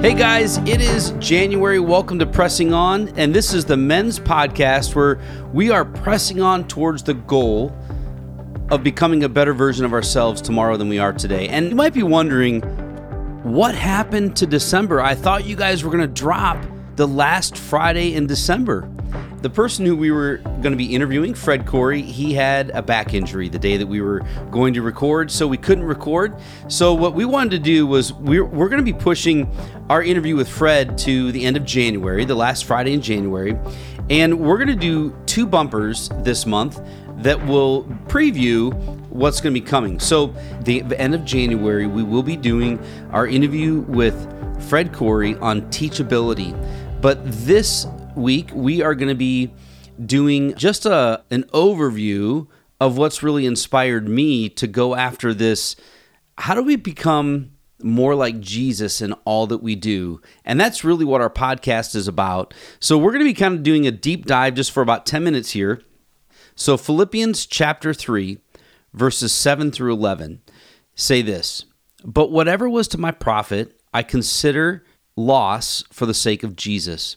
Hey guys, it is January. Welcome to Pressing On, and this is the men's podcast where we are pressing on towards the goal of becoming a better version of ourselves tomorrow than we are today. And you might be wondering, what happened to December? I thought you guys were going to drop the last Friday in December. The person who we were going to be interviewing, Fred Corey, he had a back injury the day that we were going to record, so we couldn't record. So, what we wanted to do was we're, we're going to be pushing our interview with Fred to the end of January, the last Friday in January. And we're going to do two bumpers this month that will preview what's going to be coming. So, the, the end of January, we will be doing our interview with Fred Corey on teachability. But this week, we are going to be doing just a, an overview of what's really inspired me to go after this. How do we become more like Jesus in all that we do? And that's really what our podcast is about. So we're going to be kind of doing a deep dive just for about 10 minutes here. So, Philippians chapter 3, verses 7 through 11 say this But whatever was to my profit, I consider loss for the sake of Jesus.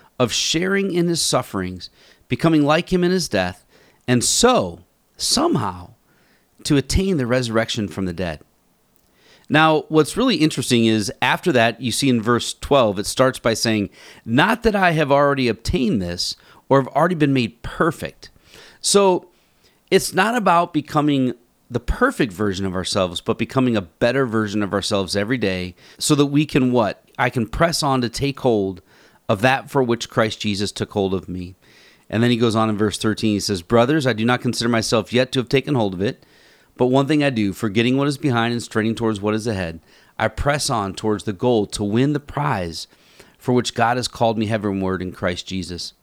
of sharing in his sufferings, becoming like him in his death, and so, somehow, to attain the resurrection from the dead. Now, what's really interesting is after that, you see in verse 12, it starts by saying, Not that I have already obtained this or have already been made perfect. So it's not about becoming the perfect version of ourselves, but becoming a better version of ourselves every day so that we can what? I can press on to take hold of that for which Christ Jesus took hold of me. And then he goes on in verse 13. He says, Brothers, I do not consider myself yet to have taken hold of it, but one thing I do, forgetting what is behind and straining towards what is ahead, I press on towards the goal to win the prize for which God has called me heavenward in Christ Jesus.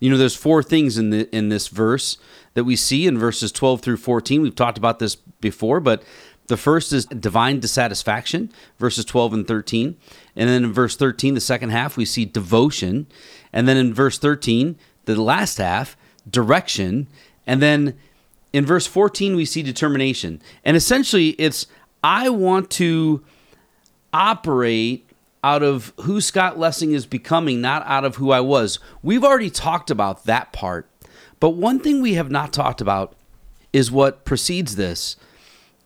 You know, there's four things in the in this verse that we see in verses 12 through 14. We've talked about this before, but the first is divine dissatisfaction, verses 12 and 13. And then in verse 13, the second half, we see devotion. And then in verse 13, the last half, direction. And then in verse 14, we see determination. And essentially, it's I want to operate out of who Scott Lessing is becoming, not out of who I was. We've already talked about that part. But one thing we have not talked about is what precedes this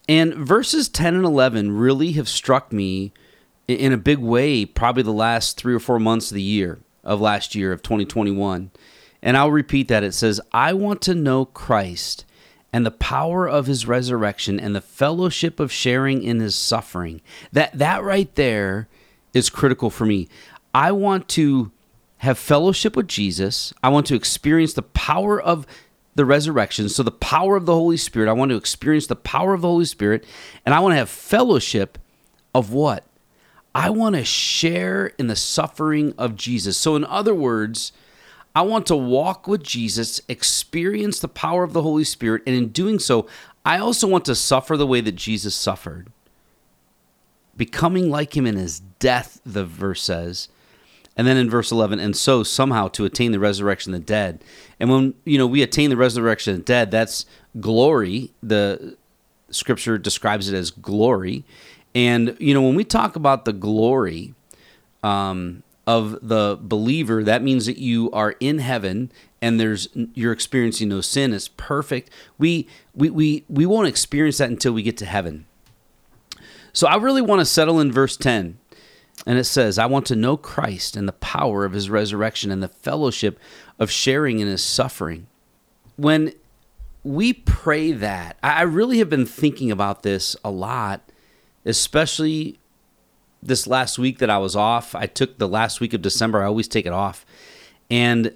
and verses 10 and 11 really have struck me in a big way, probably the last three or four months of the year, of last year, of 2021. And I'll repeat that. It says, I want to know Christ and the power of his resurrection and the fellowship of sharing in his suffering. That, that right there is critical for me. I want to have fellowship with Jesus. I want to experience the power of the resurrection. So, the power of the Holy Spirit, I want to experience the power of the Holy Spirit, and I want to have fellowship of what? I want to share in the suffering of Jesus. So, in other words, I want to walk with Jesus, experience the power of the Holy Spirit, and in doing so, I also want to suffer the way that Jesus suffered. Becoming like him in his death, the verse says, and then in verse 11, and so somehow to attain the resurrection of the dead. And when, you know, we attain the resurrection of the dead, that's glory. The scripture describes it as glory. And, you know, when we talk about the glory um, of the believer, that means that you are in heaven and there's you're experiencing no sin. It's perfect. We we we we won't experience that until we get to heaven. So I really want to settle in verse 10 and it says, I want to know Christ and the power of his resurrection and the fellowship of sharing in his suffering. When we pray that, I really have been thinking about this a lot, especially this last week that I was off. I took the last week of December, I always take it off. And,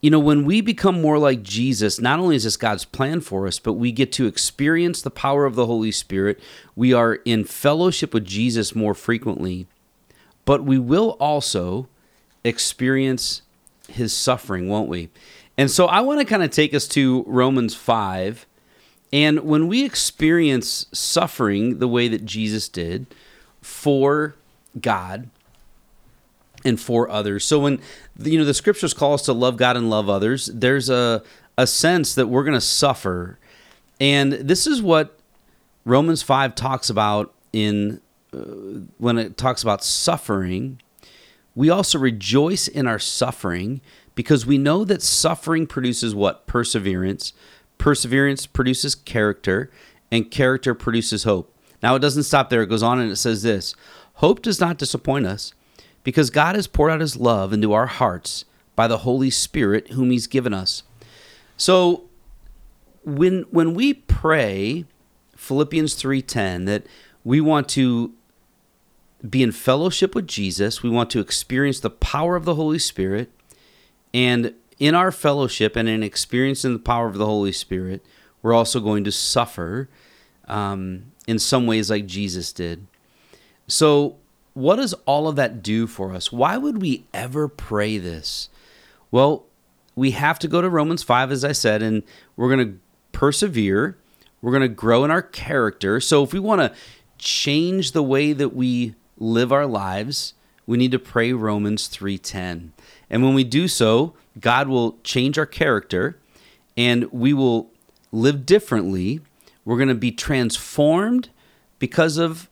you know, when we become more like Jesus, not only is this God's plan for us, but we get to experience the power of the Holy Spirit. We are in fellowship with Jesus more frequently but we will also experience his suffering, won't we? And so I want to kind of take us to Romans 5. And when we experience suffering the way that Jesus did for God and for others. So when you know the scriptures call us to love God and love others, there's a a sense that we're going to suffer. And this is what Romans 5 talks about in Uh, when it talks about suffering. We also rejoice in our suffering because we know that suffering produces what? Perseverance. Perseverance produces character, and character produces hope. Now, it doesn't stop there. It goes on and it says this Hope does not disappoint us because God has poured out his love into our hearts by the Holy Spirit, whom he's given us. So, when, when we pray, Philippians 3:10 that we want to be in fellowship with Jesus, we want to experience the power of the Holy Spirit, and in our fellowship and in experiencing the power of the Holy Spirit, we're also going to suffer um, in some ways like Jesus did. So, what does all of that do for us? Why would we ever pray this? Well, we have to go to Romans 5, as I said, and we're going to persevere. We're going to grow in our character. So, if we want to change the way that we live our lives, we need to pray Romans 3:10. And when we do so, God will change our character and we will live differently. We're going to be transformed because of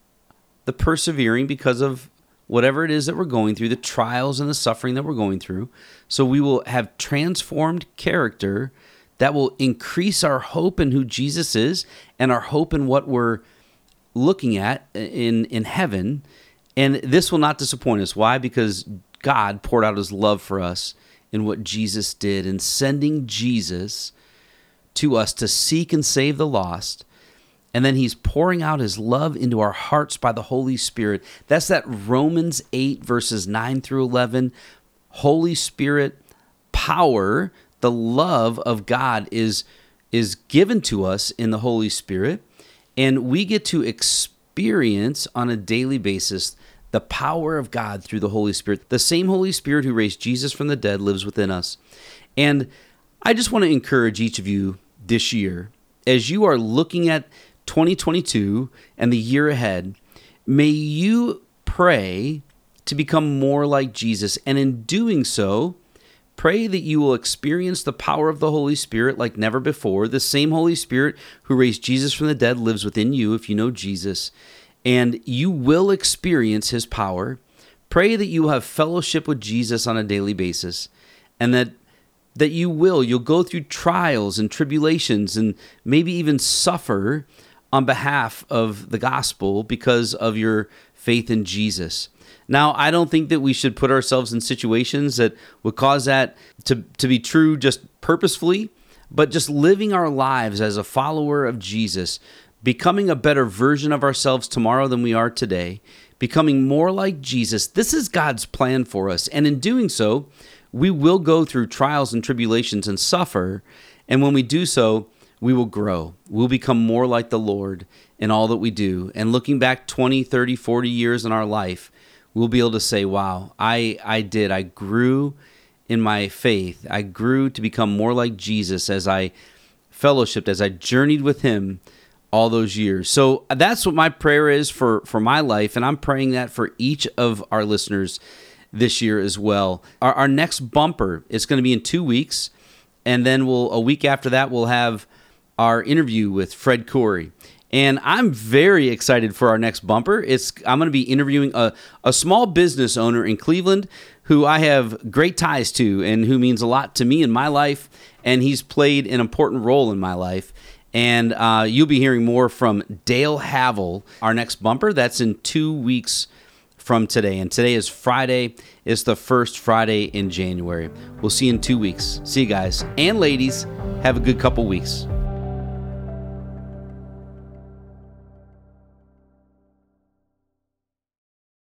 the persevering, because of whatever it is that we're going through, the trials and the suffering that we're going through. So we will have transformed character that will increase our hope in who Jesus is and our hope in what we're looking at in in heaven and this will not disappoint us why because God poured out his love for us in what Jesus did in sending Jesus to us to seek and save the lost. And then he's pouring out his love into our hearts by the Holy Spirit. That's that Romans 8, verses 9 through 11. Holy Spirit power, the love of God is, is given to us in the Holy Spirit. And we get to experience on a daily basis the power of God through the Holy Spirit. The same Holy Spirit who raised Jesus from the dead lives within us. And I just want to encourage each of you this year, as you are looking at 2022 and the year ahead, may you pray to become more like Jesus. And in doing so, pray that you will experience the power of the Holy Spirit like never before. The same Holy Spirit who raised Jesus from the dead lives within you if you know Jesus and you will experience his power. Pray that you will have fellowship with Jesus on a daily basis and that that you will you'll go through trials and tribulations and maybe even suffer on behalf of the gospel because of your faith in Jesus. Now, I don't think that we should put ourselves in situations that would cause that to, to be true just purposefully, but just living our lives as a follower of Jesus, becoming a better version of ourselves tomorrow than we are today, becoming more like Jesus. This is God's plan for us. And in doing so, we will go through trials and tribulations and suffer. And when we do so, we will grow. We'll become more like the Lord in all that we do. And looking back 20, 30, 40 years in our life, we'll be able to say, wow, I, I did. I grew in my faith. I grew to become more like Jesus as I fellowshipped, as I journeyed with Him all those years. So uh, that's what my prayer is for for my life, and I'm praying that for each of our listeners this year as well. Our, our next bumper is going to be in two weeks, and then we'll a week after that we'll have our interview with Fred Corey. And I'm very excited for our next bumper. It's I'm going to be interviewing a, a small business owner in Cleveland who I have great ties to and who means a lot to me in my life. And he's played an important role in my life. And uh, you'll be hearing more from Dale Havel, our next bumper. That's in two weeks from today. And today is Friday. It's the first Friday in January. We'll see you in two weeks. See you guys and ladies. Have a good couple weeks.